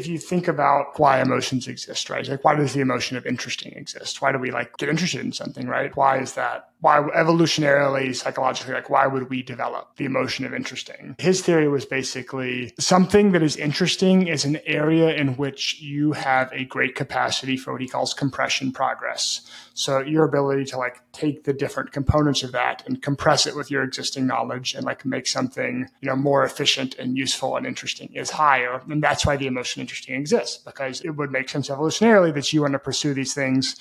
if you think about why emotions exist, right? Like, why does the emotion of interesting exist? Why do we like get interested in something, right? Why is that? Why evolutionarily, psychologically, like, why would we develop the emotion of interesting? His theory was basically something that is interesting is an area in which you have a great capacity for what he calls compression progress. So your ability to like take the different components of that and compress it with your existing knowledge and like make something, you know, more efficient and useful and interesting is higher. And that's why the emotion interesting exists because it would make sense evolutionarily that you want to pursue these things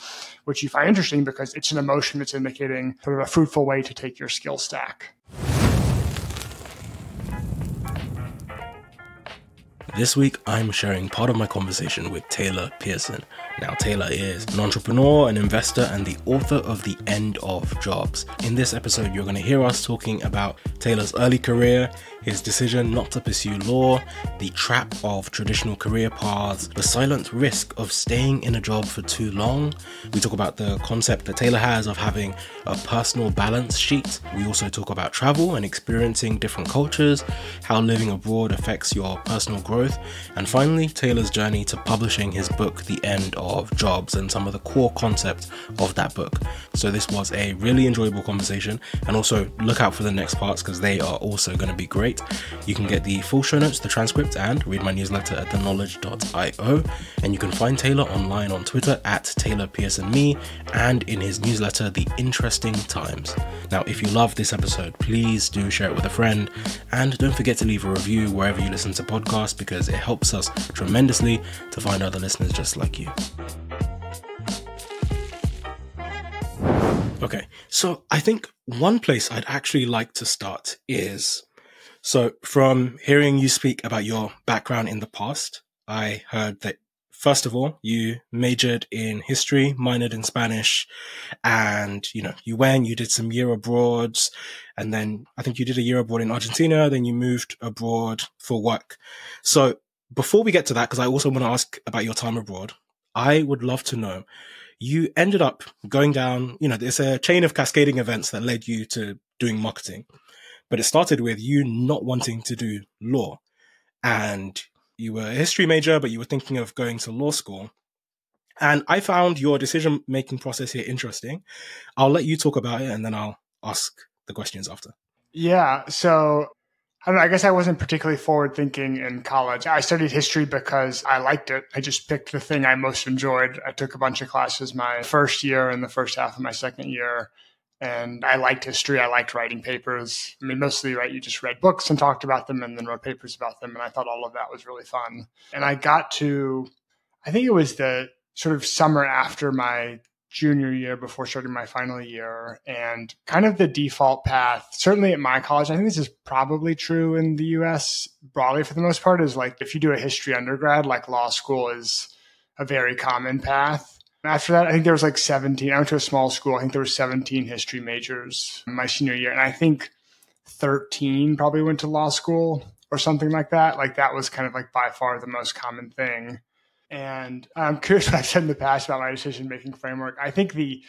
which you find interesting because it's an emotion that's indicating sort of a fruitful way to take your skill stack. This week, I'm sharing part of my conversation with Taylor Pearson. Now, Taylor is an entrepreneur, an investor, and the author of The End of Jobs. In this episode, you're going to hear us talking about Taylor's early career, his decision not to pursue law, the trap of traditional career paths, the silent risk of staying in a job for too long. We talk about the concept that Taylor has of having a personal balance sheet. We also talk about travel and experiencing different cultures, how living abroad affects your personal growth, and finally, Taylor's journey to publishing his book, The End of Jobs, and some of the core concepts of that book. So, this was a really enjoyable conversation, and also look out for the next parts because they are also going to be great. You can get the full show notes, the transcript, and read my newsletter at theknowledge.io. And you can find Taylor online on Twitter at Taylor Pearson Me and in his newsletter, The Interesting Times. Now, if you love this episode, please do share it with a friend. And don't forget to leave a review wherever you listen to podcasts because it helps us tremendously to find other listeners just like you. Okay, so I think one place I'd actually like to start is so, from hearing you speak about your background in the past, I heard that first of all, you majored in history, minored in Spanish, and you know, you went, you did some year abroad, and then I think you did a year abroad in Argentina, then you moved abroad for work. So, before we get to that, because I also want to ask about your time abroad, I would love to know. You ended up going down, you know, there's a chain of cascading events that led you to doing marketing. But it started with you not wanting to do law. And you were a history major, but you were thinking of going to law school. And I found your decision making process here interesting. I'll let you talk about it and then I'll ask the questions after. Yeah. So I, I guess I wasn't particularly forward thinking in college. I studied history because I liked it. I just picked the thing I most enjoyed. I took a bunch of classes my first year and the first half of my second year and I liked history. I liked writing papers. I mean, mostly, right, you just read books and talked about them and then wrote papers about them. And I thought all of that was really fun. And I got to, I think it was the sort of summer after my junior year before starting my final year and kind of the default path certainly at my college i think this is probably true in the us broadly for the most part is like if you do a history undergrad like law school is a very common path after that, I think there was like 17. I went to a small school. I think there were 17 history majors my senior year. And I think 13 probably went to law school or something like that. Like that was kind of like by far the most common thing. And I'm curious what I've said in the past about my decision making framework. I think the,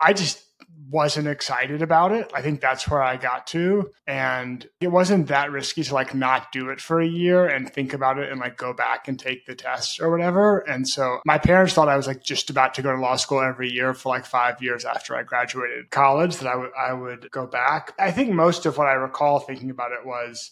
I just wasn't excited about it. I think that's where I got to. And it wasn't that risky to like not do it for a year and think about it and like go back and take the test or whatever. And so my parents thought I was like just about to go to law school every year for like five years after I graduated college that I would I would go back. I think most of what I recall thinking about it was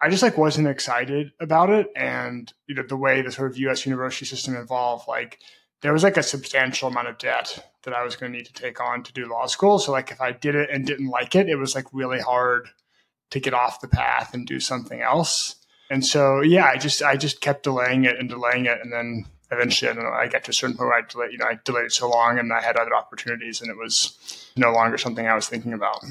I just like wasn't excited about it. And you know, the way the sort of US university system evolved, like there was like a substantial amount of debt that I was going to need to take on to do law school. So like if I did it and didn't like it, it was like really hard to get off the path and do something else. And so yeah, I just I just kept delaying it and delaying it, and then eventually I don't know I got to a certain point where I delayed you know I delayed so long and I had other opportunities and it was no longer something I was thinking about.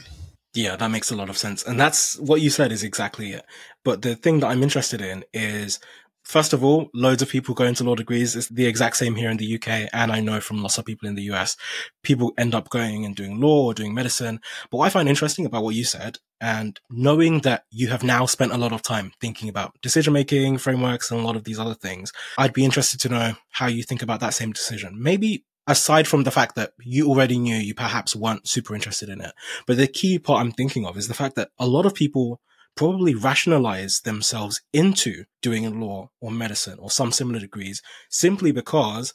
Yeah, that makes a lot of sense. And that's what you said is exactly it. But the thing that I'm interested in is First of all, loads of people go into law degrees. It's the exact same here in the UK. And I know from lots of people in the US, people end up going and doing law or doing medicine. But what I find interesting about what you said and knowing that you have now spent a lot of time thinking about decision making frameworks and a lot of these other things, I'd be interested to know how you think about that same decision. Maybe aside from the fact that you already knew you perhaps weren't super interested in it. But the key part I'm thinking of is the fact that a lot of people probably rationalize themselves into doing law or medicine or some similar degrees simply because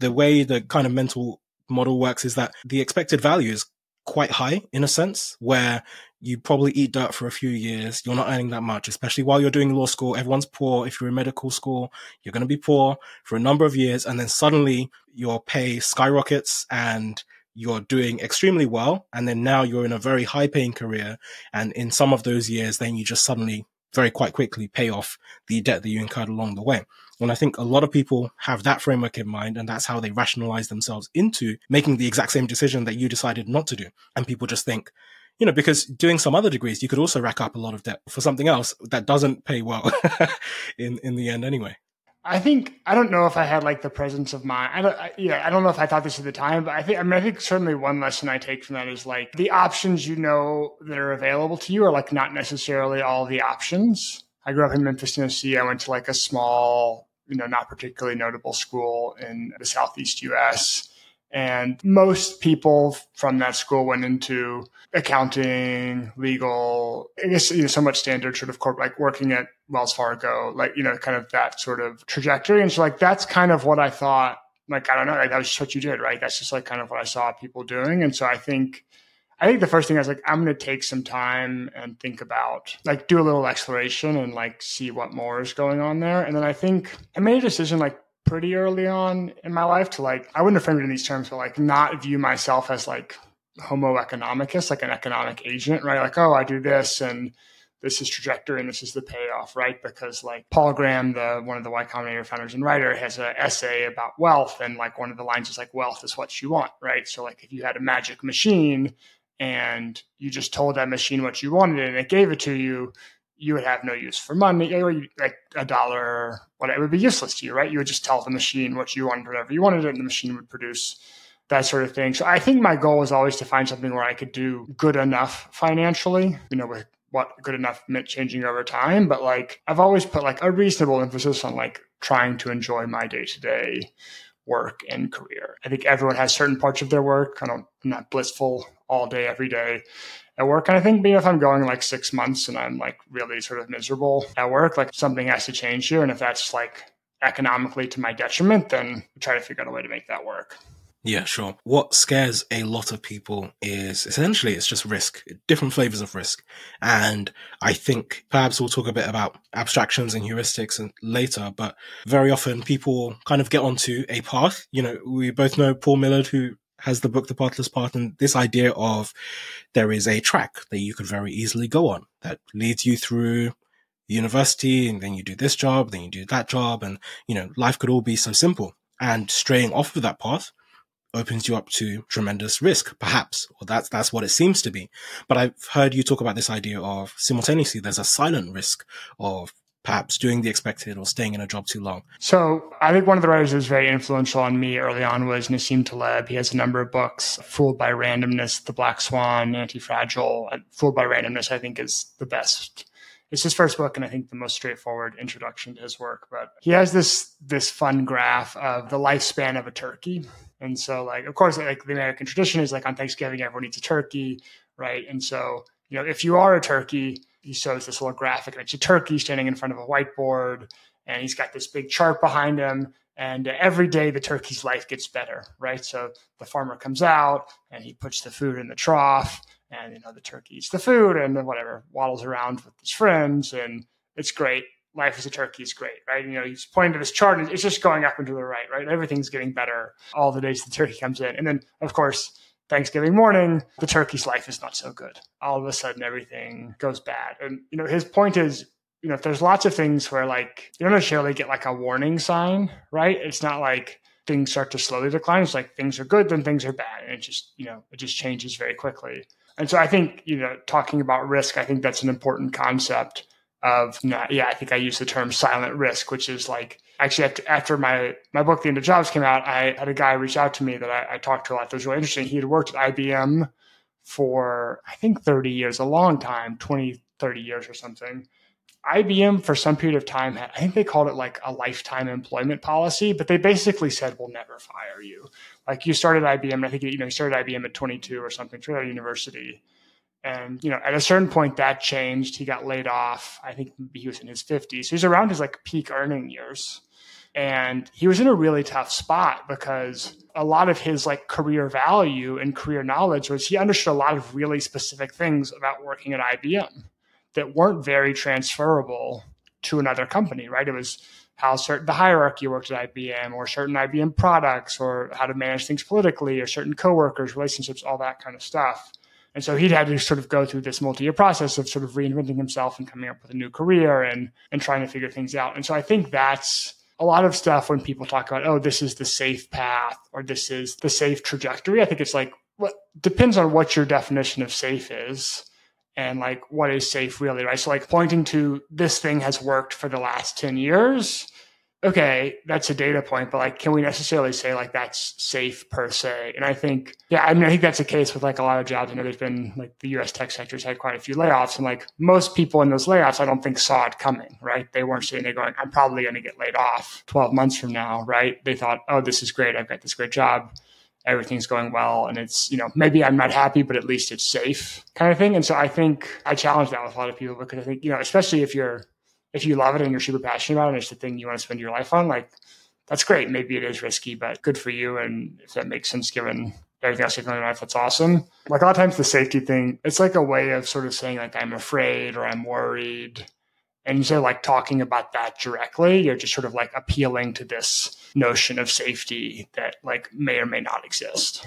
the way the kind of mental model works is that the expected value is quite high in a sense where you probably eat dirt for a few years. You're not earning that much, especially while you're doing law school. Everyone's poor. If you're in medical school, you're going to be poor for a number of years. And then suddenly your pay skyrockets and you're doing extremely well. And then now you're in a very high paying career. And in some of those years, then you just suddenly very quite quickly pay off the debt that you incurred along the way. And I think a lot of people have that framework in mind, and that's how they rationalize themselves into making the exact same decision that you decided not to do. And people just think, you know, because doing some other degrees, you could also rack up a lot of debt for something else that doesn't pay well in, in the end anyway. I think I don't know if I had like the presence of mind. I don't, I, yeah, I don't know if I thought this at the time, but I think I mean I think certainly one lesson I take from that is like the options you know that are available to you are like not necessarily all the options. I grew up in Memphis, Tennessee. I went to like a small, you know, not particularly notable school in the southeast U.S. And most people from that school went into accounting, legal, I guess, you know, somewhat standard sort of corporate, like working at Wells Fargo, like, you know, kind of that sort of trajectory. And so like, that's kind of what I thought, like, I don't know, like that was just what you did, right? That's just like kind of what I saw people doing. And so I think, I think the first thing I was like, I'm going to take some time and think about, like, do a little exploration and like see what more is going on there. And then I think I made a decision like pretty early on in my life to like, I wouldn't have framed it in these terms, but like not view myself as like homo economicus, like an economic agent, right? Like, oh, I do this and this is trajectory and this is the payoff, right? Because like Paul Graham, the one of the Y Combinator founders and writer, has an essay about wealth, and like one of the lines is like, "Wealth is what you want," right? So like, if you had a magic machine and you just told that machine what you wanted and it gave it to you, you would have no use for money, like a dollar, whatever, it would be useless to you, right? You would just tell the machine what you wanted, whatever you wanted, and the machine would produce that sort of thing. So I think my goal was always to find something where I could do good enough financially, you know, with what good enough meant changing over time. But like I've always put like a reasonable emphasis on like trying to enjoy my day to day work and career. I think everyone has certain parts of their work. I don't, I'm not blissful all day, every day at work. And I think maybe if I'm going like six months and I'm like really sort of miserable at work, like something has to change here. And if that's like economically to my detriment, then we try to figure out a way to make that work. Yeah, sure. What scares a lot of people is essentially it's just risk, different flavors of risk. And I think perhaps we'll talk a bit about abstractions and heuristics and later, but very often people kind of get onto a path. You know, we both know Paul Millerd who has the book The Pathless Path and this idea of there is a track that you could very easily go on that leads you through university and then you do this job, then you do that job. And, you know, life could all be so simple and straying off of that path opens you up to tremendous risk, perhaps, or that's, that's what it seems to be. But I've heard you talk about this idea of simultaneously, there's a silent risk of perhaps doing the expected or staying in a job too long? So I think one of the writers who was very influential on me early on was Nassim Taleb. He has a number of books, Fooled by Randomness, The Black Swan, Anti-Fragile. Fooled by Randomness, I think, is the best. It's his first book and I think the most straightforward introduction to his work. But he has this this fun graph of the lifespan of a turkey. And so like of course like the American tradition is like on Thanksgiving everyone eats a turkey, right? And so, you know, if you are a turkey, he shows this little graphic, and it's a turkey standing in front of a whiteboard, and he's got this big chart behind him. And every day the turkey's life gets better, right? So the farmer comes out and he puts the food in the trough, and you know the turkey eats the food and then whatever waddles around with his friends, and it's great. Life as a turkey is great, right? You know, he's pointing to this chart, and it's just going up and to the right, right? Everything's getting better all the days the turkey comes in, and then of course Thanksgiving morning, the turkey's life is not so good. All of a sudden, everything goes bad. And, you know, his point is, you know, if there's lots of things where like you don't necessarily get like a warning sign, right? It's not like things start to slowly decline. It's like things are good, then things are bad. And it just, you know, it just changes very quickly. And so I think, you know, talking about risk, I think that's an important concept of, yeah, I think I use the term silent risk, which is like, actually after my my book the end of jobs came out i had a guy reach out to me that I, I, talked to a lot that was really interesting. He had worked at ibm for i think 30 years a long time 20 30 years or something. Ibm for some period of time had, i think they called it like a lifetime employment policy but they basically said we'll never fire you. Like you started ibm i think you know you started ibm at 22 or something out of university And, you know, at a certain point that changed. He got laid off. I think he was in his 50s. He was around his like peak earning years. And he was in a really tough spot because a lot of his like career value and career knowledge was he understood a lot of really specific things about working at IBM that weren't very transferable to another company, right? It was how certain the hierarchy worked at IBM or certain IBM products or how to manage things politically or certain coworkers, relationships, all that kind of stuff. And so he'd had to sort of go through this multi-year process of sort of reinventing himself and coming up with a new career and and trying to figure things out. And so I think that's a lot of stuff when people talk about, oh, this is the safe path or this is the safe trajectory. I think it's like what depends on what your definition of safe is and like what is safe really, right? So like pointing to this thing has worked for the last 10 years. Okay, that's a data point, but like, can we necessarily say like that's safe per se? And I think, yeah, I mean, I think that's the case with like a lot of jobs. I know there's been like the US tech sector's had quite a few layoffs, and like most people in those layoffs, I don't think saw it coming, right? They weren't sitting there going, I'm probably going to get laid off 12 months from now, right? They thought, oh, this is great. I've got this great job everything's going well and it's you know maybe i'm not happy but at least it's safe kind of thing and so i think i challenge that with a lot of people because i think you know especially if you're if you love it and you're super passionate about it and it's the thing you want to spend your life on like that's great. Maybe it is risky but good for you and if that makes sense given everything else you've doing in life that's awesome. Like a lot of times the safety thing it's like a way of sort of saying like i'm afraid or i'm worried. And instead of like talking about that directly you're just sort of like appealing to this notion of safety that like may or may not exist.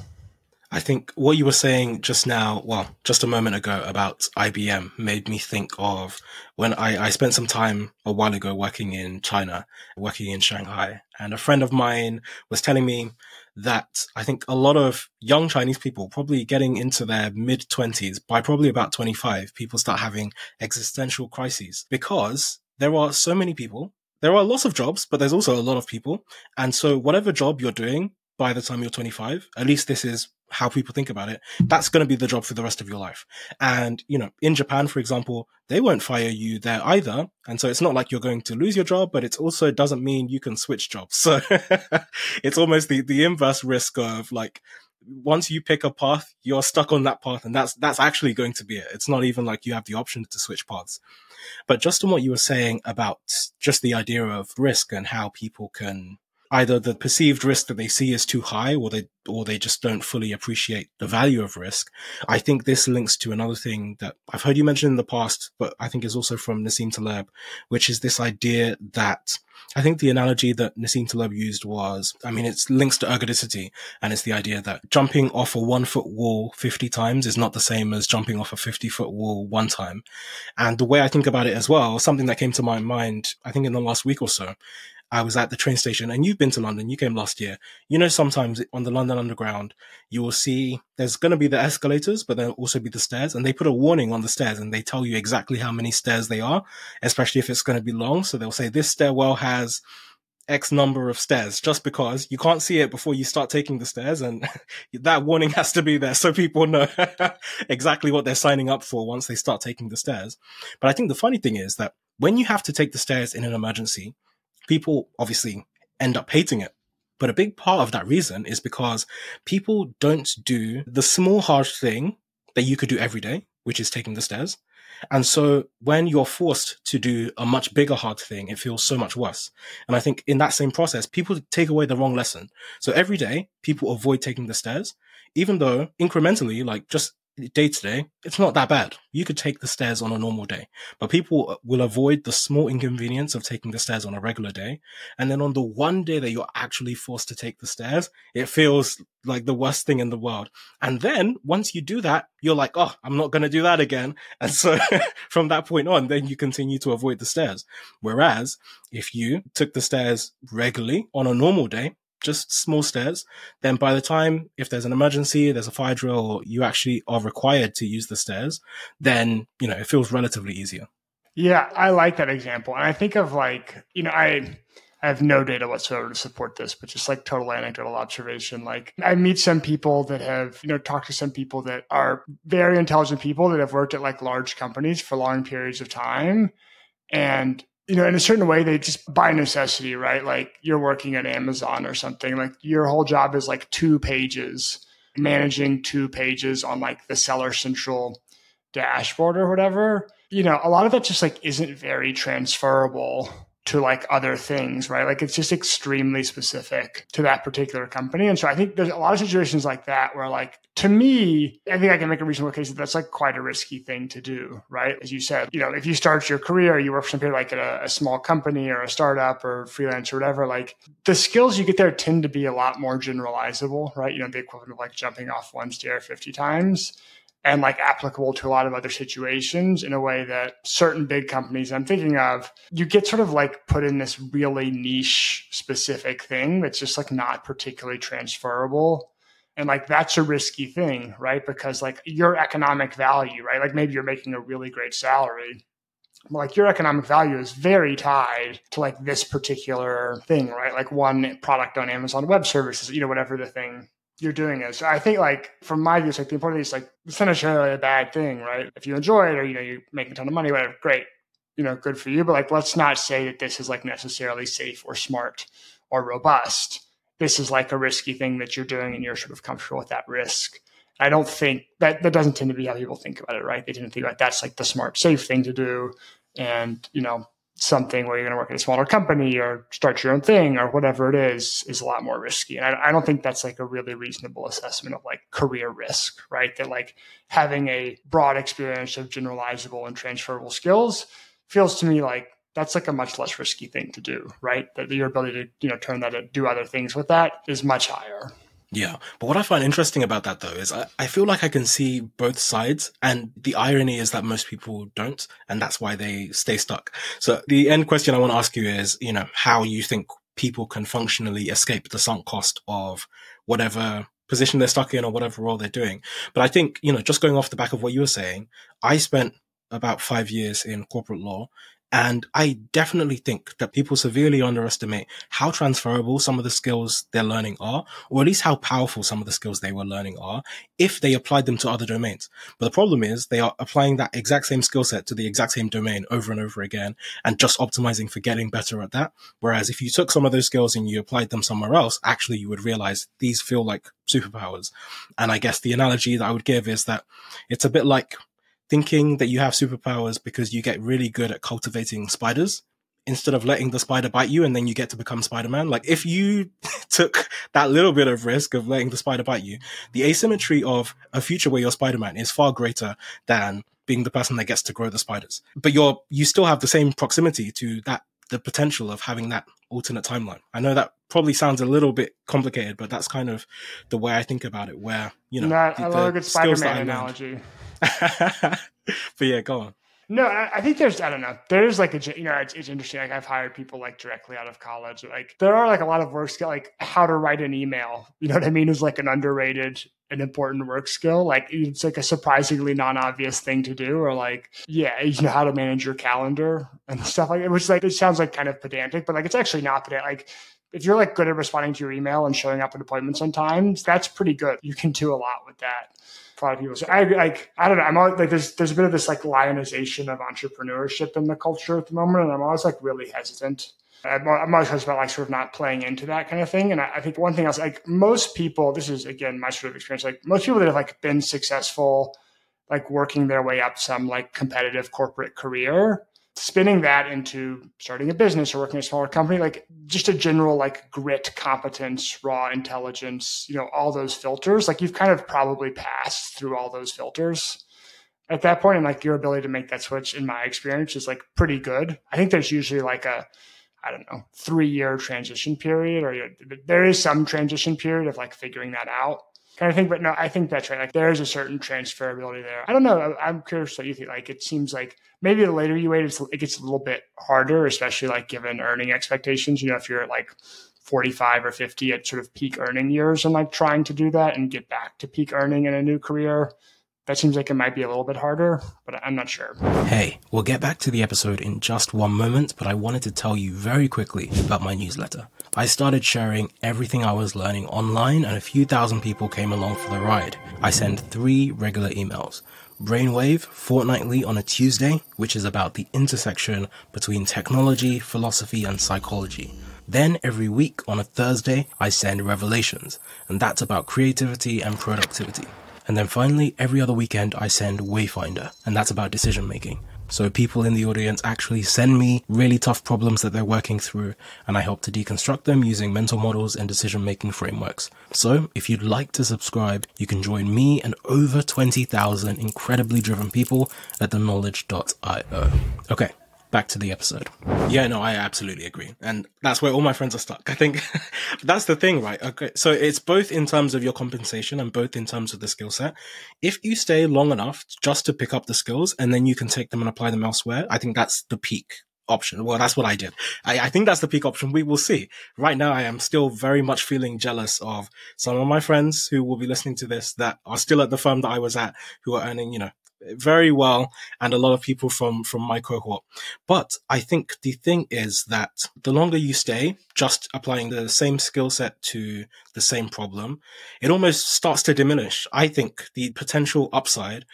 I think what you were saying just now, well, just a moment ago about IBM made me think of when I, I spent some time a while ago working in China, working in Shanghai, and a friend of mine was telling me that I think a lot of young Chinese people, probably getting into their mid twenties, by probably about 25, people start having existential crises because there are so many people there are lots of jobs, but there's also a lot of people. And so whatever job you're doing by the time you're 25, at least this is how people think about it. That's going to be the job for the rest of your life. And, you know, in Japan, for example, they won't fire you there either. And so it's not like you're going to lose your job, but it also doesn't mean you can switch jobs. So it's almost the, the inverse risk of like, once you pick a path, you're stuck on that path. And that's, that's actually going to be it. It's not even like you have the option to switch paths. But just on what you were saying about just the idea of risk and how people can either the perceived risk that they see is too high or they or they just don't fully appreciate the value of risk. I think this links to another thing that I've heard you mention in the past, but I think is also from Nassim Taleb, which is this idea that I think the analogy that Nassim Taleb used was, I mean, it's links to ergodicity, and it's the idea that jumping off a one foot wall 50 times is not the same as jumping off a 50 foot wall one time. And the way I think about it as well, something that came to my mind, I think in the last week or so, I was at the train station and you've been to London, you came last year. You know, sometimes on the London Underground, you will see there's going to be the escalators, but there'll also be the stairs and they put a warning on the stairs and they tell you exactly how many stairs they are, especially if it's going to be long. So they'll say this stairwell has X number of stairs just because you can't see it before you start taking the stairs and that warning has to be there so people know exactly what they're signing up for once they start taking the stairs. But I think the funny thing is that when you have to take the stairs in an emergency, people obviously end up hating it. But a big part of that reason is because people don't do the small hard thing that you could do every day, which is taking the stairs. And so when you're forced to do a much bigger hard thing, it feels so much worse. And I think in that same process, people take away the wrong lesson. So every day people avoid taking the stairs, even though incrementally, like just day to day, it's not that bad. You could take the stairs on a normal day, but people will avoid the small inconvenience of taking the stairs on a regular day. And then on the one day that you're actually forced to take the stairs, it feels like the worst thing in the world. And then once you do that, you're like, Oh, I'm not going to do that again. And so from that point on, then you continue to avoid the stairs. Whereas if you took the stairs regularly on a normal day, just small stairs, then by the time, if there's an emergency, there's a fire drill, or you actually are required to use the stairs, then, you know, it feels relatively easier. Yeah, I like that example. And I think of like, you know, I, I have no data whatsoever to support this, but just like total anecdotal observation. Like I meet some people that have, you know, talked to some people that are very intelligent people that have worked at like large companies for long periods of time. And you know, in a certain way, they just by necessity, right? Like you're working at Amazon or something, like your whole job is like two pages, managing two pages on like the seller central dashboard or whatever, you know, a lot of that just like isn't very transferable to like other things, right? Like it's just extremely specific to that particular company. And so I think there's a lot of situations like that where like to me, I think I can make a reasonable case that that's like quite a risky thing to do, right? As you said, you know, if you start your career, you work for some period like a, a small company or a startup or freelance or whatever, like the skills you get there tend to be a lot more generalizable, right? You know, the equivalent of like jumping off one stair 50 times and like applicable to a lot of other situations in a way that certain big companies I'm thinking of, you get sort of like put in this really niche specific thing that's just like not particularly transferable. And like that's a risky thing, right? Because like your economic value, right? Like maybe you're making a really great salary. Like your economic value is very tied to like this particular thing, right? Like one product on Amazon Web Services, you know, whatever the thing you're doing it. So I think like from my view, it's like the important thing is like it's not necessarily a bad thing, right? If you enjoy it or you know you make a ton of money, whatever, great, you know, good for you. But like let's not say that this is like necessarily safe or smart or robust. This is like a risky thing that you're doing and you're sort of comfortable with that risk. I don't think that that doesn't tend to be how people think about it, right? They tend to think about that's like the smart, safe thing to do. And, you know, something where you're going to work at a smaller company or start your own thing or whatever it is is a lot more risky. And I, I, don't think that's like a really reasonable assessment of like career risk right? That like having a broad experience of generalizable and transferable skills feels to me like that's like a much less risky thing to do right? That your ability to you know turn that to do other things with that is much higher yeah. But what I find interesting about that though is I, I feel like I can see both sides. And the irony is that most people don't. And that's why they stay stuck. So the end question I want to ask you is, you know, how you think people can functionally escape the sunk cost of whatever position they're stuck in or whatever role they're doing. But I think, you know, just going off the back of what you were saying, I spent about five years in corporate law and I definitely think that people severely underestimate how transferable some of the skills they're learning are, or at least how powerful some of the skills they were learning are, if they applied them to other domains. But the problem is they are applying that exact same skill set to the exact same domain over and over again and just optimizing for getting better at that. Whereas if you took some of those skills and you applied them somewhere else, actually you would realize these feel like superpowers. And I guess the analogy that I would give is that it's a bit like thinking that you have superpowers because you get really good at cultivating spiders instead of letting the spider bite you and then you get to become Spider-Man. Like if you took that little bit of risk of letting the spider bite you, the asymmetry of a future where you're Spider-Man is far greater than being the person that gets to grow the spiders. But you're, you still have the same proximity to that, the potential of having that alternate timeline. I know that probably sounds a little bit complicated, but that's kind of the way I think about it, where, you know, Not, the, I love a good Spider-Man analogy. but yeah, go on. No, I, think there's I don't know. There's like a you know it's, it's, interesting. Like I've hired people like directly out of college. Like there are like a lot of work skill, like how to write an email. You know what I mean? Is like an underrated an important work skill. Like it's like a surprisingly non-obvious thing to do. Or like yeah, you know how to manage your calendar and stuff like it. Which like it sounds like kind of pedantic, but like it's actually not pedantic. Like if you're like good at responding to your email and showing up at appointments on time, that's pretty good. You can do a lot with that a lot of people. So I like I don't know. I'm always, like there's there's a bit of this like lionization of entrepreneurship in the culture at the moment, and I'm always like really hesitant. I'm, I'm always hesitant about like sort of not playing into that kind of thing. And I, I think one thing else, like most people, this is again my sort of experience. Like most people that have like been successful, like working their way up some like competitive corporate career, spinning that into starting a business or working a smaller company, like just a general like grit, competence, raw intelligence, you know, all those filters, like you've kind of probably passed through all those filters at that. And like your ability to make that switch, in my experience, is like pretty good. I think there's usually like a, I don't know, three year transition period, or there is some transition period of like figuring that out kind of thing. But no, I think that's right. Like there is a certain transferability there. I don't know. I'm curious what you think. Like it seems like maybe the later you wait, it gets a little bit harder, especially like given earning expectations. You know, if you're at like 45 or 50 at sort of peak earning years and like trying to do that and get back to peak earning in a new career, that seems like it might be a little bit harder, but I'm not sure. Hey, we'll get back to the episode in just one moment, but I wanted to tell you very quickly about my newsletter. I started sharing everything I was learning online, and a few thousand people came along for the ride. I send three regular emails. Brainwave fortnightly on a Tuesday, which is about the intersection between technology, philosophy, and psychology. Then every week on a Thursday, I send Revelations, and that's about creativity and productivity. And then finally, every other weekend, I send Wayfinder, and that's about decision making. So people in the audience actually send me really tough problems that they're working through, and I help to deconstruct them using mental models and decision making frameworks. So if you'd like to subscribe, you can join me and over 20,000 incredibly driven people at theknowledge.io. Okay back to the episode. Yeah, no, I absolutely agree. And that's where all my friends are stuck. I think that's the thing, right? Okay. So it's both in terms of your compensation and both in terms of the skill set. If you stay long enough just to pick up the skills and then you can take them and apply them elsewhere, I think that's the peak option. Well, that's what I did. I, I, think that's the peak option. We will see. Right now, I am still very much feeling jealous of some of my friends who will be listening to this that are still at the firm that I was at, who are earning, you know, very well and a lot of people from from my cohort but i think the thing is that the longer you stay just applying the same skill set to the same problem it almost starts to diminish i think the potential upside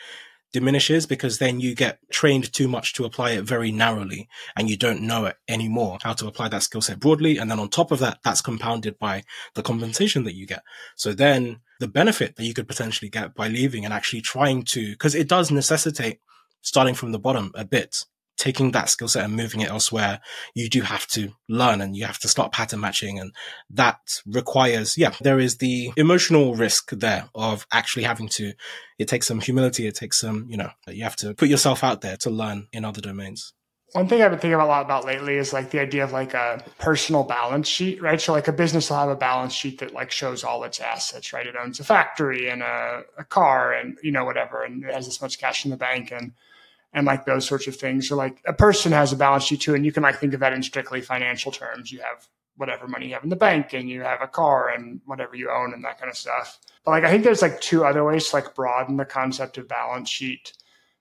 diminishes because then you get trained too much to apply it very narrowly and you don't know it anymore how to apply that skill set broadly. And then on top of that, that's compounded by the compensation that you get. So then the benefit that you could potentially get by leaving and actually trying to, because it does necessitate starting from the bottom a bit taking that skill set and moving it elsewhere, you do have to learn and you have to start pattern matching. And that requires, yeah, there is the emotional risk there of actually having to, it takes some humility. It takes some, you know, you have to put yourself out there to learn in other domains. One thing I've been thinking a lot about lately is like the idea of like a personal balance sheet, right? So like a business will have a balance sheet that like shows all its assets, right? It owns a factory and a, a car and you know whatever, and it has this much cash in the bank and and like those sorts of things. So like a person has a balance sheet too, and you can like think of that in strictly financial terms. You have whatever money you have in the bank, and you have a car and whatever you own, and that kind of stuff. But like I think there's like two other ways to like broaden the concept of balance sheet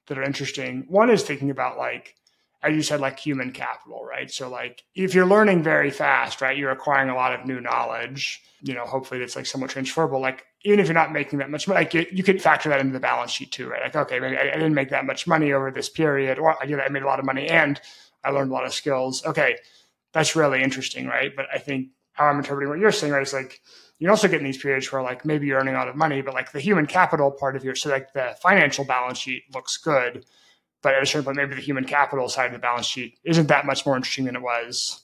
that are interesting. One is thinking about like as you said, like human capital, right? So like if you're learning very fast, right, you're acquiring a lot of new knowledge, you know, hopefully that's like somewhat transferable. Like even if you're not making that much money, like you, you could factor that into the balance sheet too, right? Like, okay, maybe I, I didn't make that much money over this period, or I did, I made a lot of money and I learned a lot of skills. Okay, that's really interesting, right? But I think how I'm interpreting what you're saying, right, is like you also get in these periods where like maybe you're earning a lot of money, but like the human capital part of your so like the financial balance sheet looks good but at a certain point, maybe the human capital side of the balance sheet isn't that much more interesting than it was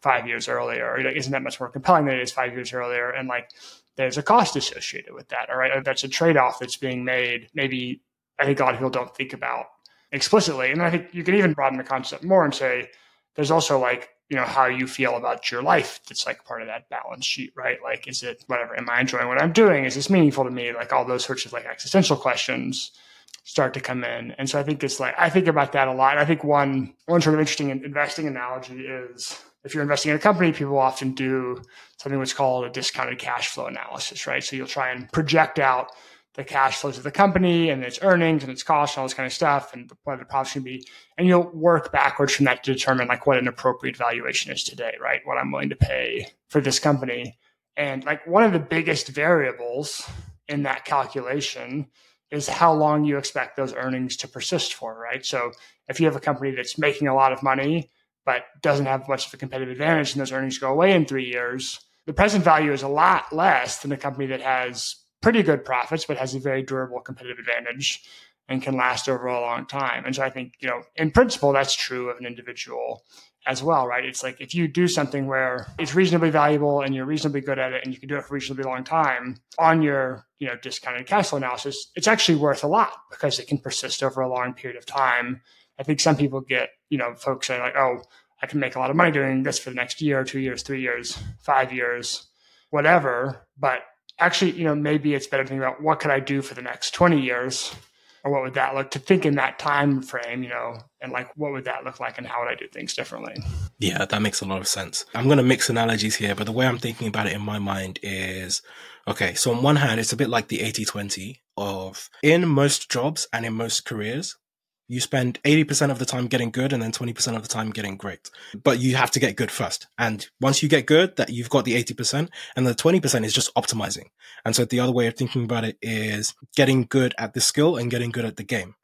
five years earlier, or isn't that much more compelling than it is five years earlier. And like, there's a cost associated with that. All right. That's a trade off that's being made. Maybe I think a lot of people don't think about explicitly. And I think you can even broaden the concept more and say there's also like, you know, how you feel about your life that's like part of that balance sheet, right? Like, is it whatever? Am I enjoying what I'm doing? Is this meaningful to me? Like all those sorts of like existential questions start to come in. And so I think it's like I think about that a lot. I think one one sort of interesting investing analogy is if you're investing in a company, people often do something what's called a discounted cash flow analysis, right? So you'll try and project out the cash flows of the company and its earnings and its costs and all this kind of stuff and what the profits can be. And you'll work backwards from that to determine like what an appropriate valuation is today, right? What I'm willing to pay for this company. And like one of the biggest variables in that calculation is how long you expect those earnings to persist for, right? So if you have a company that's making a lot of money but doesn't have much of a competitive advantage and those earnings go away in three years, the present value is a lot less than a company that has pretty good profits but has a very durable competitive advantage and can last over a long time. And so I think, you know, in principle, that's true of an individual as well, right? It's like if you do something where it's reasonably valuable and you're reasonably good at it and you can do it for a reasonably long time on your, you know, discounted cash flow analysis, it's actually worth a lot because it can persist over a long period of time. I think some people get, you know, folks say like, oh, I can make a lot of money doing this for the next year, two years, three years, five years, whatever. But actually, you know, maybe it's better to think about what could I do for the next 20 years or what would that look to think in that time frame you know and like what would that look like and how would i do things differently? Yeah that makes a lot of sense. I'm going to mix analogies here but the way i'm thinking about it in my mind is okay so on one hand it's a bit like the 80-20 of in most jobs and in most careers you spend 80% of the time getting good and then 20% of the time getting great. But you have to get good first. And once you get good, that you've got the 80% and the 20% is just optimizing. And so the other way of thinking about it is getting good at the skill and getting good at the game.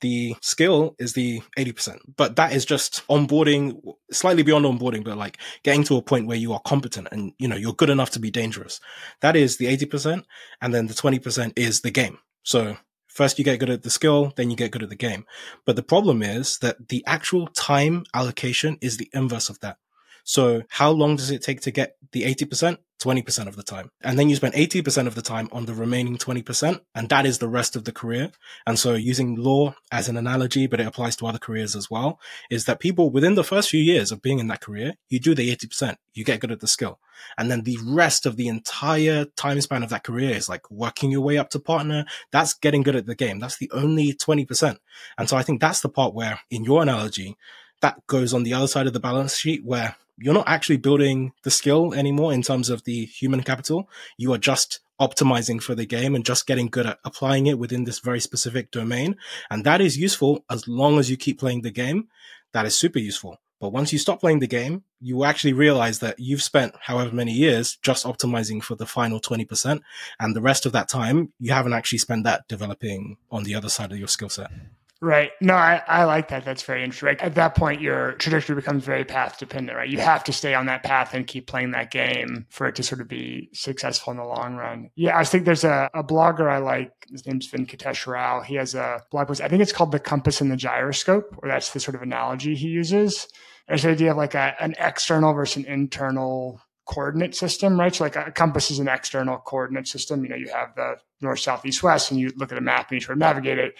The skill is the 80%, but that is just onboarding, slightly beyond onboarding, but like getting to a point where you are competent and, you know, you're good enough to be dangerous. That is the 80%. And then the 20% is the game So first you get good at the skill, then you get good at the game. But the problem is that the actual time allocation is the inverse of that. So how long does it take to get the 80%? 20% of the time. And then you spend 80% of the time on the remaining 20%. And that is the rest of the career. And so using law as an analogy, but it applies to other careers as well, is that people within the first few years of being in that career, you do the 80%, you get good at the skill. And then the rest of the entire time span of that career is like working your way up to partner. That's getting good at the game. That's the only 20%. And so I think that's the part where in your analogy, that goes on the other side of the balance sheet where you're not actually building the skill anymore in terms of the human capital. You are just optimizing for the game and just getting good at applying it within this very specific domain. And that is useful as long as you keep playing the game. That is super useful. But once you stop playing the game, you actually realize that you've spent however many years just optimizing for the final 20%. And the rest of that time, you haven't actually spent that developing on the other side of your skill set. Right. No, I, I like that. That's very interesting. Right? At that point, your trajectory becomes very path dependent, right? You have to stay on that path and keep playing that game for it to sort of be successful in the long run. Yeah, I think there's a, a blogger I like. His name's Venkatesh Rao. He has a blog post. I think it's called The Compass and the Gyroscope, or that's the sort of analogy he uses. There's the idea of like a, an external versus an internal coordinate system, right? So like a compass is an external coordinate system. You know, you have the north, south, east, west, and you look at a map and you try to navigate it.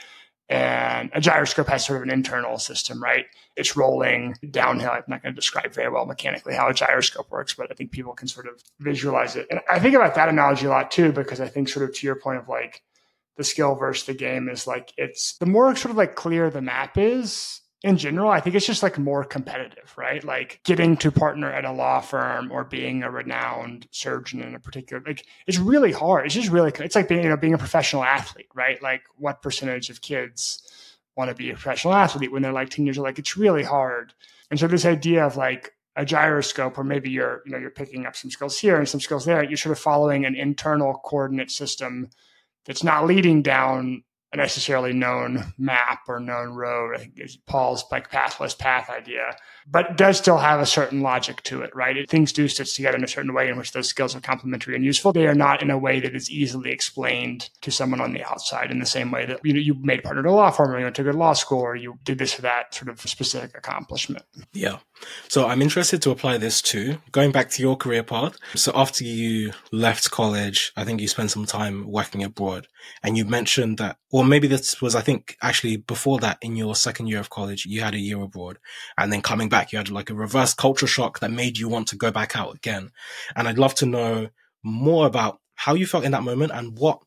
And a gyroscope has sort of an internal system, right? It's rolling downhill. I'm not going to describe very well mechanically how a gyroscope works, but I think people can sort of visualize it. And I think about that analogy a lot too, because I think sort of to your point of like the skill versus the game is like it's the more sort of like clear the map is, in general, I think it's just like more competitive, right? Like getting to partner at a law firm or being a renowned surgeon in a particular, like it's really hard. It's just really, it's like being, you know, being a professional athlete, right? Like what percentage of kids want to be a professional athlete when they're like ten years old? Like it's really hard. And so this idea of like a gyroscope, or maybe you're, you know, you're picking up some skills here and some skills there, you're sort of following an internal coordinate system that's not leading down a necessarily known map or known road. I think it's Paul's like pathless path idea, but does still have a certain logic to it, right? It, things do stitch together in a certain way in which those skills are complementary and useful. They are not in a way that is easily explained to someone on the outside in the same way that you know, you made partner to a law firm or you went to good law school or you did this or that sort of specific accomplishment. Yeah. So I'm interested to apply this to Going back to your career path. So after you left college, I think you spent some time working abroad and you mentioned that, or maybe this was, I think actually before that in your second year of college, you had a year abroad and then coming back, you had like a reverse culture shock that made you want to go back out again. And I'd love to know more about how you felt in that moment and what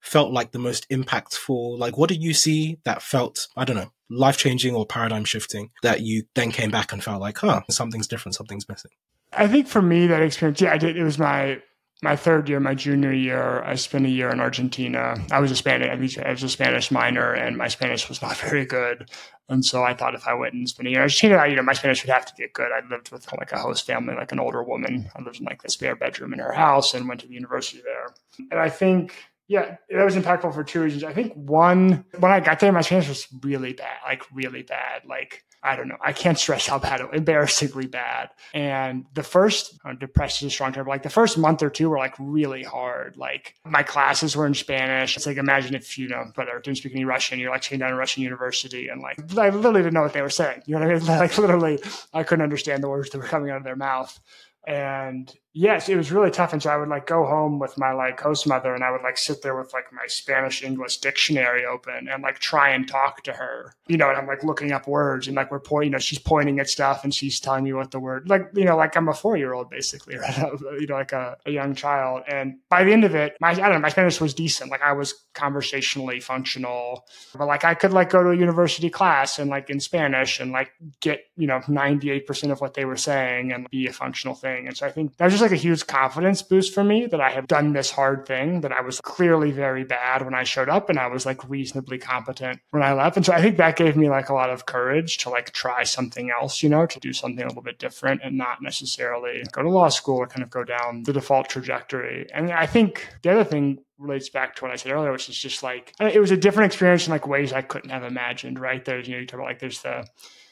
felt like the most impactful? Like, what did you see that felt, I don't know, life changing or paradigm shifting that you then came back and felt like, huh, something's different, something's missing? I think for me, that experience, yeah, I did. It was my my third year, my junior year, I spent a year in Argentina. I was a Spanish, I was a Spanish minor, and my Spanish was not very good. And so I thought if I went and spent a year in Argentina, you know, my Spanish would have to get good. I lived with like a host family, like an older woman. I lived in like the spare bedroom in her house and went to the university there. And I think yeah, that was impactful for two reasons. I think one, when I got there, my Spanish was really bad, like really bad. Like, I don't know. I can't stress how bad it embarrassingly bad. And the first, uh, depressed is a strong term, like the first month or two were like really hard. Like my classes were in Spanish. It's like, imagine if, you know, but whatever, didn't speak any Russian, you're like sitting down in Russian university and like, I literally didn't know what they were saying. You know what I mean? Like literally, I couldn't understand the words that were coming out of their mouth. And yes, it was really tough. And so I would like go home with my like host mother and I would like sit there with like my Spanish English dictionary open and like try and talk to her, you know, and I'm like looking up words and like we're pointing, you know, she's pointing at stuff and she's telling me what the word, like, you know, like I'm a four year old basically, right? you know, like a, a young child. And by the end of it, my, I don't know, my Spanish was decent. Like I was conversationally functional, but like I could like go to a university class and like in Spanish and like get, you know, 98% of what they were saying and be a functional thing. And so I think that was just like a huge confidence boost for me that I had done this hard thing, that I was clearly very bad when I showed up and I was like reasonably competent when I left. And so I think that gave me like a lot of courage to like try something else, you know, to do something a little bit different and not necessarily go to law school or kind of go down the default trajectory. And I think the other thing relates back to what I said earlier, which is just like it was a different experience in like ways I couldn't have imagined. Right there's you know you talk about like there's the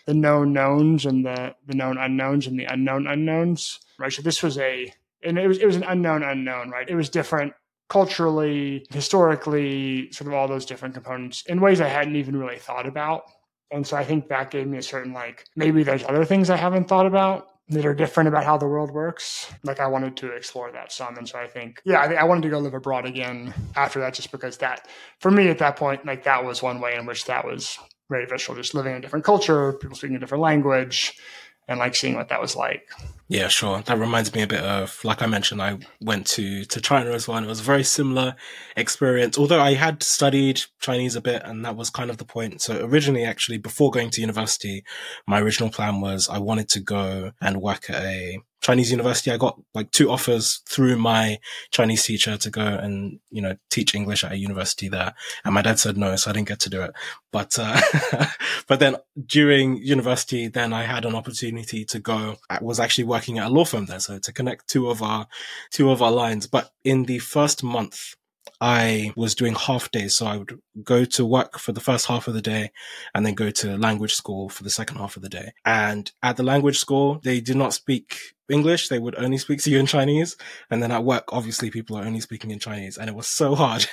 the known knowns and the the known unknowns and the unknown unknowns. Right. So this was a and it was it was an unknown unknown. Right. It was different culturally, historically, sort of all those different components in ways I hadn't even really thought about. And so I think that gave me a certain like maybe there's other things I haven't thought about that are different about how the world works. Like I wanted to explore that some, and so I think yeah, I, I wanted to go live abroad again after that, just because that for me at that point, like that was one way in which that was very visceral, just living in a different culture, people speaking a different language, and like seeing what that was like. Yeah, sure. That reminds me a bit of, like I mentioned, I went to, to China as well, and it was a very similar experience. Although I had studied Chinese a bit, and that was kind of the point. So originally, actually, before going to university, my original plan was I wanted to go and work at a Chinese university. I got like two offers through my Chinese teacher to go and, you know, teach English at a university there. And my dad said no, so I didn't get to do it. But, uh, but then during university, then I had an opportunity to go. I was actually working at a law firm there. So to connect two of our, two of our lines. But in the first month, I was doing half days. So I would go to work for the first half of the day and then go to language school for the second half of the day. And at the language school, they did not speak English. They would only speak to you in Chinese. And then at work, obviously people are only speaking in Chinese. And it was so hard.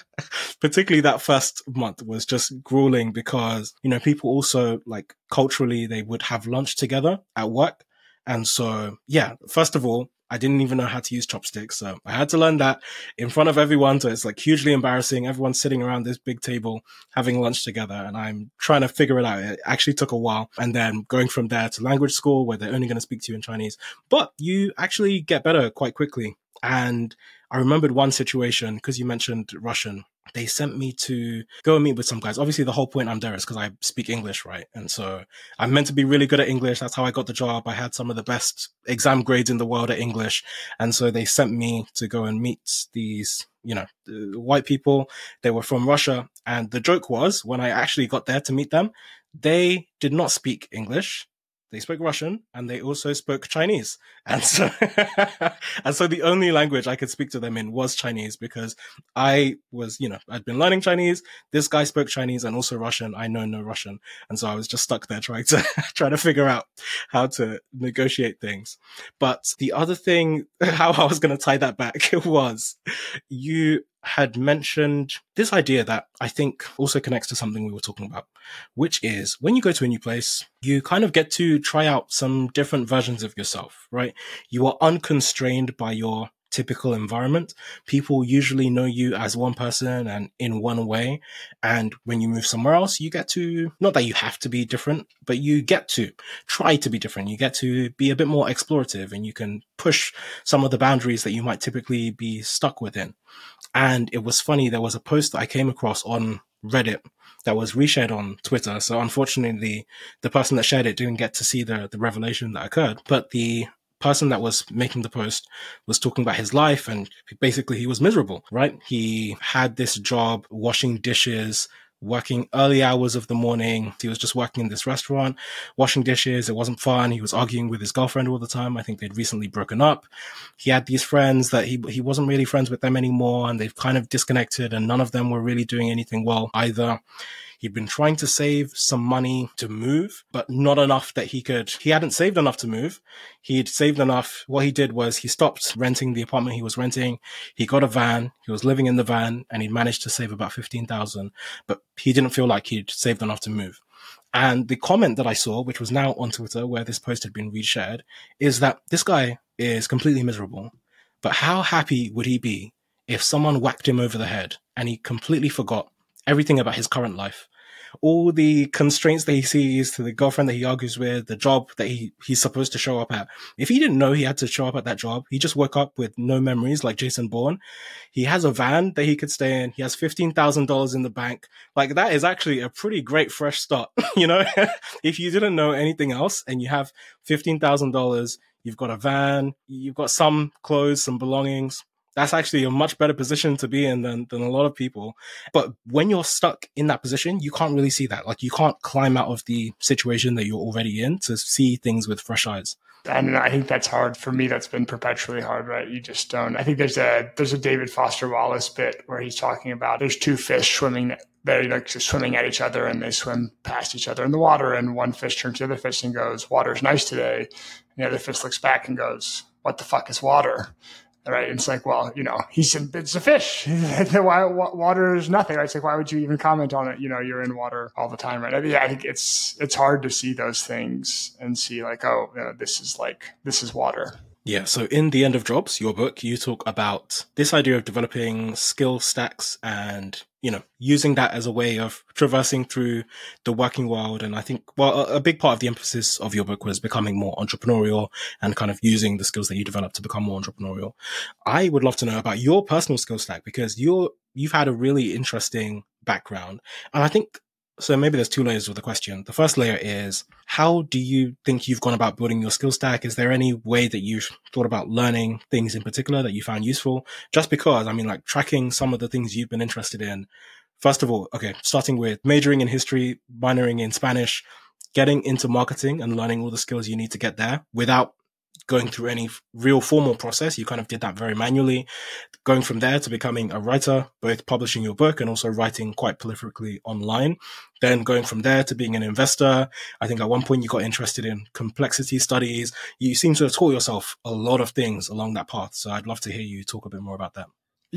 Particularly that first month was just grueling because, you know, people also like culturally, they would have lunch together at work. And so, yeah, first of all, I didn't even know how to use chopsticks. So I had to learn that in front of everyone. So it's like hugely embarrassing. Everyone's sitting around this big table having lunch together and I'm trying to figure it out. It actually took a while. And then going from there to language school where they're only going to speak to you in Chinese, but you actually get better quite quickly. And I remembered one situation because you mentioned Russian they sent me to go and meet with some guys. Obviously, the whole point I'm there is because I speak English, right? And so I'm meant to be really good at English. That's how I got the job. I had some of the best exam grades in the world at English. And so they sent me to go and meet these, you know, uh, white people. They were from Russia. And the joke was when I actually got there to meet them, they did not speak English they spoke Russian and they also spoke Chinese. And so, and so the only language I could speak to them in was Chinese because I was, you know, I'd been learning Chinese. This guy spoke Chinese and also Russian. I know no Russian. And so I was just stuck there trying to, trying to figure out how to negotiate things. But the other thing, how I was going to tie that back was you had mentioned this idea that I think also connects to something we were talking about, which is when you go to a new place, you kind of get to try out some different versions of yourself, right? You are unconstrained by your typical environment. People usually know you as one person and in one way. And when you move somewhere else, you get to, not that you have to be different, but you get to try to be different. You get to be a bit more explorative and you can push some of the boundaries that you might typically be stuck within. And it was funny. There was a post that I came across on Reddit that was reshared on Twitter. So unfortunately, the, person that shared it didn't get to see the, the revelation that occurred. But the person that was making the post was talking about his life and basically he was miserable, right? He had this job washing dishes, working early hours of the morning. He was just working in this restaurant, washing dishes. It wasn't fun. He was arguing with his girlfriend all the time. I think they'd recently broken up. He had these friends that he, he wasn't really friends with them anymore and they've kind of disconnected and none of them were really doing anything well either. He'd been trying to save some money to move, but not enough that he could, he hadn't saved enough to move. He'd saved enough. What he did was he stopped renting the apartment he was renting. He got a van. He was living in the van and he managed to save about 15,000, but he didn't feel like he'd saved enough to move. And the comment that I saw, which was now on Twitter where this post had been reshared, is that this guy is completely miserable. But how happy would he be if someone whacked him over the head and he completely forgot everything about his current life. All the constraints that he sees to the girlfriend that he argues with, the job that he, he's supposed to show up at. If he didn't know he had to show up at that job, he just woke up with no memories like Jason Bourne. He has a van that he could stay in. He has $15,000 in the bank. Like that is actually a pretty great fresh start. you know, if you didn't know anything else and you have $15,000, you've got a van, you've got some clothes, some belongings that's actually a much better position to be in than, than a lot of people. But when you're stuck in that position, you can't really see that. Like you can't climb out of the situation that you're already in to see things with fresh eyes. And I think that's hard for me. That's been perpetually hard, right? You just don't. I think there's a there's a David Foster Wallace bit where he's talking about there's two fish swimming they're like swimming at each other and they swim past each other in the water and one fish turns to the other fish and goes, "Water's nice today," and the other fish looks back and goes, "What the fuck is water?" Right? It's like, well, you know, he said it's a fish. why water is nothing, right? It's like, why would you even comment on it? You know, you're in water all the time, right? Yeah, I think it's it's hard to see those things and see like, oh, you know, this is like this is water. Yeah, so in The End of Jobs, your book, you talk about this idea of developing skill stacks and, you know, using that as a way of traversing through the working world. And I think, well, a, big part of the emphasis of your book was becoming more entrepreneurial and kind of using the skills that you developed to become more entrepreneurial. I would love to know about your personal skill stack because you're, you've had a really interesting background. And I think so maybe there's two layers of the question. The first layer is how do you think you've gone about building your skill stack? Is there any way that you've thought about learning things in particular that you found useful? Just because, I mean, like tracking some of the things you've been interested in. First of all, okay, starting with majoring in history, minoring in Spanish, getting into marketing and learning all the skills you need to get there without going through any real formal process. You kind of did that very manually. Going from there to becoming a writer, both publishing your book and also writing quite prolifically online. Then going from there to being an investor. I think at one point you got interested in complexity studies. You seem to have taught yourself a lot of things along that path. So I'd love to hear you talk a bit more about that.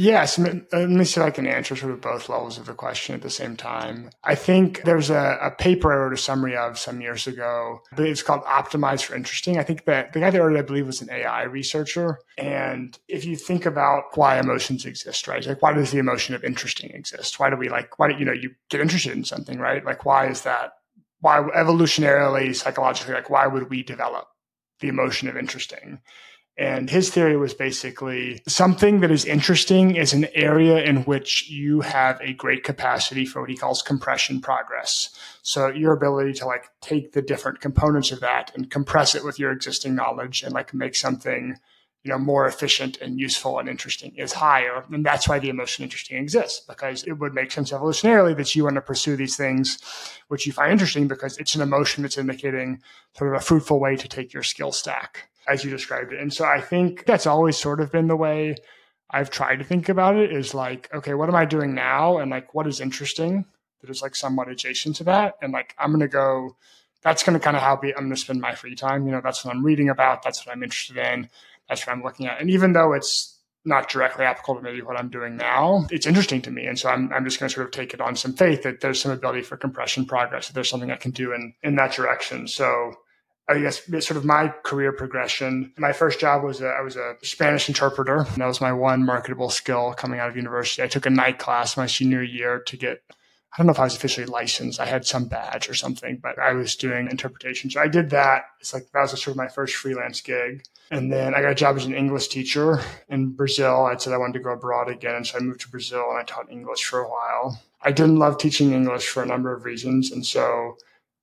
Yes, uh, let me see if I can answer sort of both levels of the question at the same time. I think there's a, a paper I wrote a summary of some years ago. It's called Optimize for Interesting. I think that the guy that wrote it, I believe, was an AI researcher. And if you think about why emotions exist, right? Like, why does the emotion of interesting exist? Why do we like, why do you know, you get interested in something, right? Like, why is that? Why evolutionarily, psychologically, like, why would we develop the emotion of interesting? And his theory was basically something that is interesting is an area in which you have a great capacity for what he calls compression progress. So your ability to like take the different components of that and compress it with your existing knowledge and like make something, you know, more efficient and useful and interesting is higher. And that's why the emotion interesting exists because it would make sense evolutionarily that you want to pursue these things which you find interesting because it's an emotion that's indicating sort of a fruitful way to take your skill stack as you described it. And so I think that's always sort of been the way I've tried to think about it is like, okay, what am I doing now? And like, what is interesting that is like somewhat adjacent to that? And like, I'm going to go, that's going to kind of help me. I'm going to spend my free time. You know, that's what I'm reading about. That's what I'm interested in. That's what I'm looking at. And even though it's not directly applicable to maybe what I'm doing now, it's interesting to me. And so I'm, I'm just going to sort of take it on some faith that there's some ability for compression progress, that there's something I can do in, in that direction. So I guess sort of my career progression. My first job was a, I was a Spanish interpreter. And that was my one marketable skill coming out of university. I took a night class my senior year to get I don't know if I was officially licensed. I had some badge or something, but I was doing interpretation. So I did that. It's like that was sort of my first freelance gig. And then I got a job as an English teacher in Brazil. I said I wanted to go abroad again. And so I moved to Brazil and I taught English for a while. I didn't love teaching English for a number of reasons. And so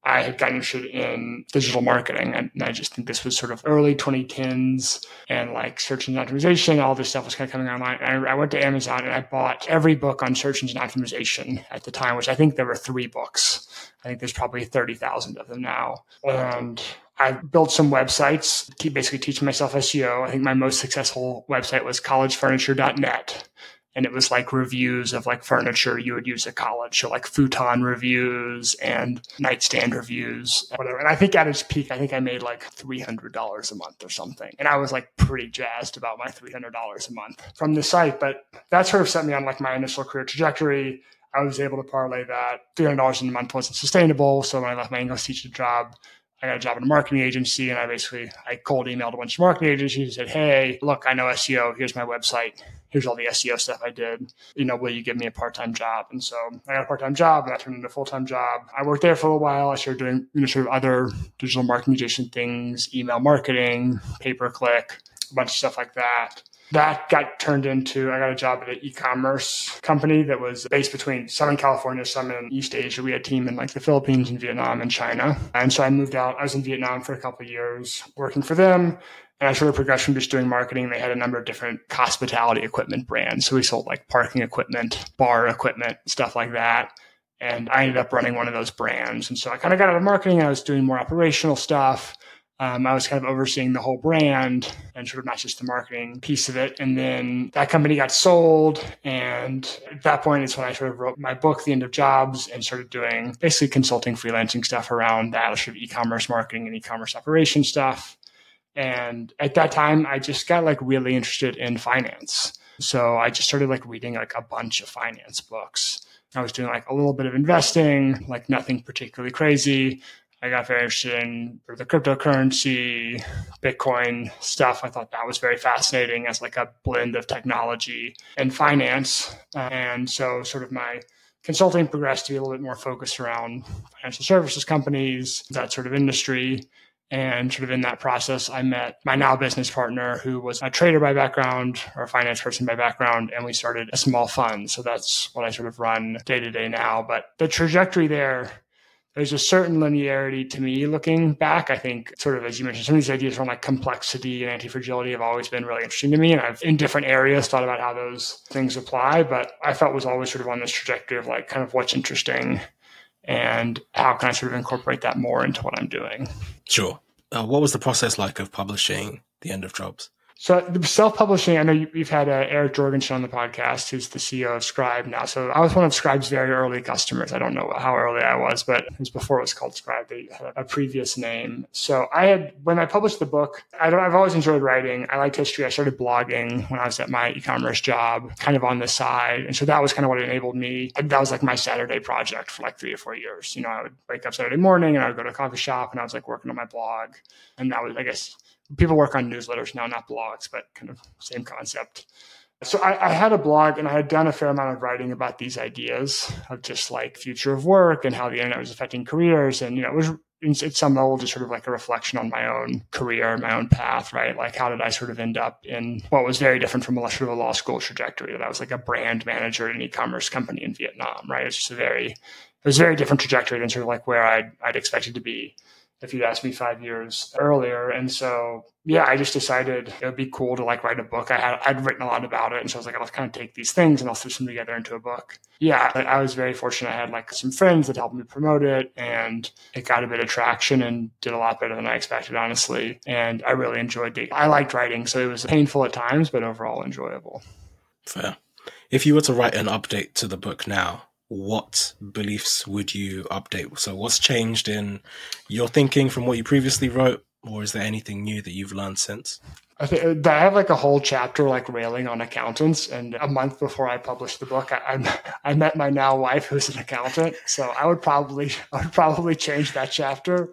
I had gotten interested in digital marketing. And I just think this was sort of early 2010s and like search engine optimization, all this stuff was kind of coming online. I, I went to Amazon and I bought every book on search engine optimization at the time, which I think there were three books. I think there's probably 30,000 of them now. And I built some websites, basically teaching myself SEO. I think my most successful website was collegefurniture.net and it was like reviews of like furniture you would use at college. So like futon reviews and nightstand reviews, whatever. And I think at its peak, I think I made like $300 a month or something. And I was like pretty jazzed about my $300 a month from the site. But that sort of set me on like my initial career trajectory. I was able to parlay that $300 a month wasn't sustainable. So when I left my English teaching job, I got a job in a marketing agency and I basically I cold emailed a bunch of marketing agencies and said, Hey, look, I know SEO. Here's my website here's all the SEO stuff I did. You know, will you give me a part time job? And so I got a part time job and that turned into a full time job. I worked there for a while. I started doing, you know, sort of other digital marketing adjacent things, email marketing, pay per click, a bunch of stuff like that. That got turned into, I got a job at an e-commerce company that was based between some in California, some in East Asia. We had a team in like the Philippines and Vietnam and China. And so I moved out. I was in Vietnam for a couple of years working for them. And I sort of progressed from just doing marketing. They had a number of different hospitality equipment brands. So we sold like parking equipment, bar equipment, stuff like that. And I ended up running one of those brands. And so I kind of got out of marketing. I was doing more operational stuff. Um, I was kind of overseeing the whole brand and sort of not just the marketing piece of it. And then that company got sold. And at that point it's when I sort of wrote my book, The End of Jobs, and started doing basically consulting, freelancing stuff around that, sort of e commerce marketing and e commerce operation stuff. And at that time, I just got like really interested in finance. So I just started like reading like a bunch of finance books. I was doing like a little bit of investing, like nothing particularly crazy. I got very interested in the cryptocurrency, Bitcoin stuff. I thought that was very fascinating as like a blend of technology and finance. And so, sort of my consulting progressed to be a little bit more focused around financial services companies, that sort of industry. And sort of in that process, I met my now business partner, who was a trader by background or a finance person by background, and we started a small fund. So that's what I sort of run day to day now. But the trajectory there, there's a certain linearity to me looking back. I think, sort of as you mentioned, some of these ideas around like complexity and anti fragility have always been really interesting to me. And I've, in different areas, thought about how those things apply. But I felt was always sort of on this trajectory of like kind of what's interesting and how can I sort of incorporate that more into what I'm doing. Sure. Uh, what was the process like of publishing The End of Jobs? So self-publishing, I know you, have had uh, Eric Jorgenson on the podcast, who's the CEO of Scribe now. So I was one of Scribe's very early customers. I don't know how early I was, but it was before it was called Scribe. They had a previous name. So I had, when I published the book, I have always enjoyed writing. I liked history. I started blogging when I was at my e-commerce job, kind of on the side. And so that was kind of what enabled me. That was like my Saturday project for like three or four years. You know, I would wake up Saturday morning and I would go to a coffee shop and I was like working on my blog. And that was, I guess, people work on newsletters now, not blogs, but kind of same concept. So I, I, had a blog and I had done a fair amount of writing about these ideas of just like future of work and how the internet was affecting careers. And, you know, it was at some level just sort of like a reflection on my own career, my own path, right? Like how did I sort of end up in what was very different from a sort of a law school trajectory that I was like a brand manager at an e-commerce company in Vietnam, right? It's just a very, it was a very different trajectory than sort of like where I'd, I'd expected to be if you'd asked me five years earlier. And so, yeah, I just decided it would be cool to like write a book. I had, I'd written a lot about it. And so I was like, I'll kind of take these things and I'll stitch them together into a book. Yeah, I was very fortunate. I had like some friends that helped me promote it and it got a bit of traction and did a lot better than I expected, honestly. And I really enjoyed it. I liked writing. So it was painful at times, but overall enjoyable. Fair. If you were to write an update to the book now, what beliefs would you update? So, what's changed in your thinking from what you previously wrote, or is there anything new that you've learned since? I think I have like a whole chapter like railing on accountants. And a month before I published the book, I, I, I met my now wife, who's an accountant. So I would probably I would probably change that chapter.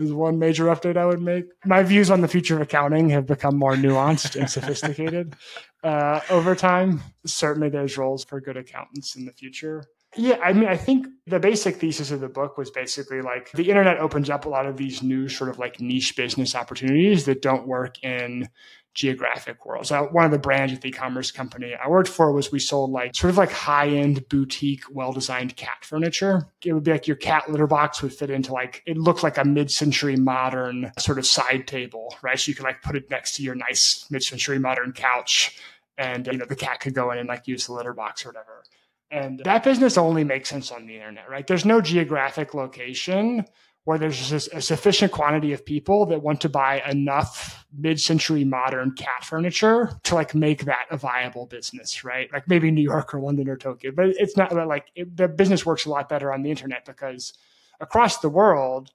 Is one major update I would make. My views on the future of accounting have become more nuanced and sophisticated uh, over time. Certainly, there's roles for good accountants in the future. Yeah, I mean, I think the basic thesis of the book was basically like the internet opens up a lot of these new sort of like niche business opportunities that don't work in geographic worlds. So one of the brands at the e-commerce company I worked for was we sold like sort of like high-end boutique, well-designed cat furniture. It would be like your cat litter box would fit into like it looked like a mid-century modern sort of side table, right? So you could like put it next to your nice mid-century modern couch and you know the cat could go in and like use the litter box or whatever. And that business only makes sense on the internet, right? There's no geographic location where there's a sufficient quantity of people that want to buy enough mid-century modern cat furniture to like make that a viable business, right? Like maybe New York or London or Tokyo, but it's not like it, the business works a lot better on the internet because across the world,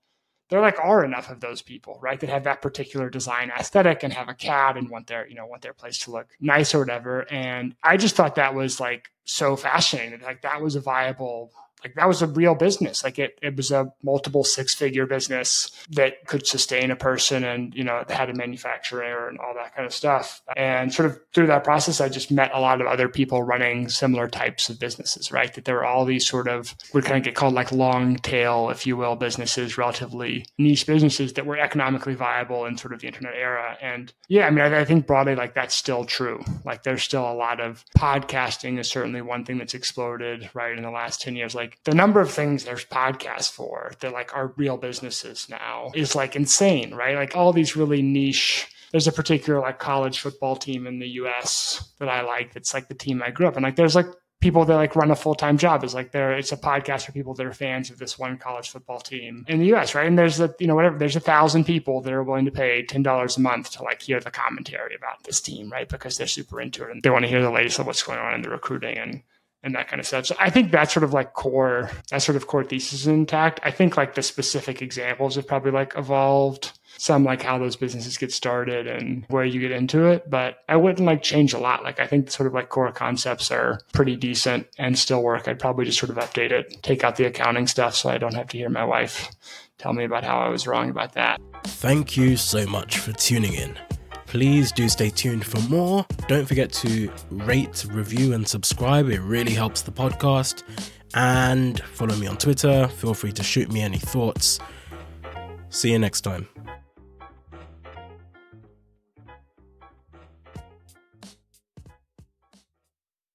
there like are enough of those people, right? That have that particular design aesthetic and have a cat and want their, you know, want their place to look nice or whatever. And I just thought that was like so fascinating. Like that was a viable like that was a real business. Like it, it was a multiple six figure business that could sustain a person and, you know, had a manufacturer and all that kind of stuff. And sort of through that process, I just met a lot of other people running similar types of businesses, right? That there were all these sort of, would kind of get called like long tail, if you will, businesses, relatively niche businesses that were economically viable in sort of the internet era. And yeah, I mean, I, I think broadly, like that's still true. Like there's still a lot of podcasting is certainly one thing that's exploded, right? In the last 10 years, like like the number of things there's podcasts for that like are real businesses now is like insane, right? Like all these really niche there's a particular like college football team in the US that I like that's like the team I grew up and Like there's like people that like run a full-time job is like there it's a podcast for people that are fans of this one college football team in the US, right? And there's a you know whatever there's a thousand people that are willing to pay ten dollars a month to like hear the commentary about this team, right? Because they're super into it and they want to hear the latest of what's going on in the recruiting and and that kind of stuff. So I think that sort of like core, that sort of core thesis is intact. I think like the specific examples have probably like evolved some like how those businesses get started and where you get into it. But I wouldn't like change a lot. Like I think sort of like core concepts are pretty decent and still work. I'd probably just sort of update it, take out the accounting stuff so I don't have to hear my wife tell me about how I was wrong about that. Thank you so much for tuning in. Please do stay tuned for more. Don't forget to rate, review, and subscribe. It really helps the podcast. And follow me on Twitter. Feel free to shoot me any thoughts. See you next time.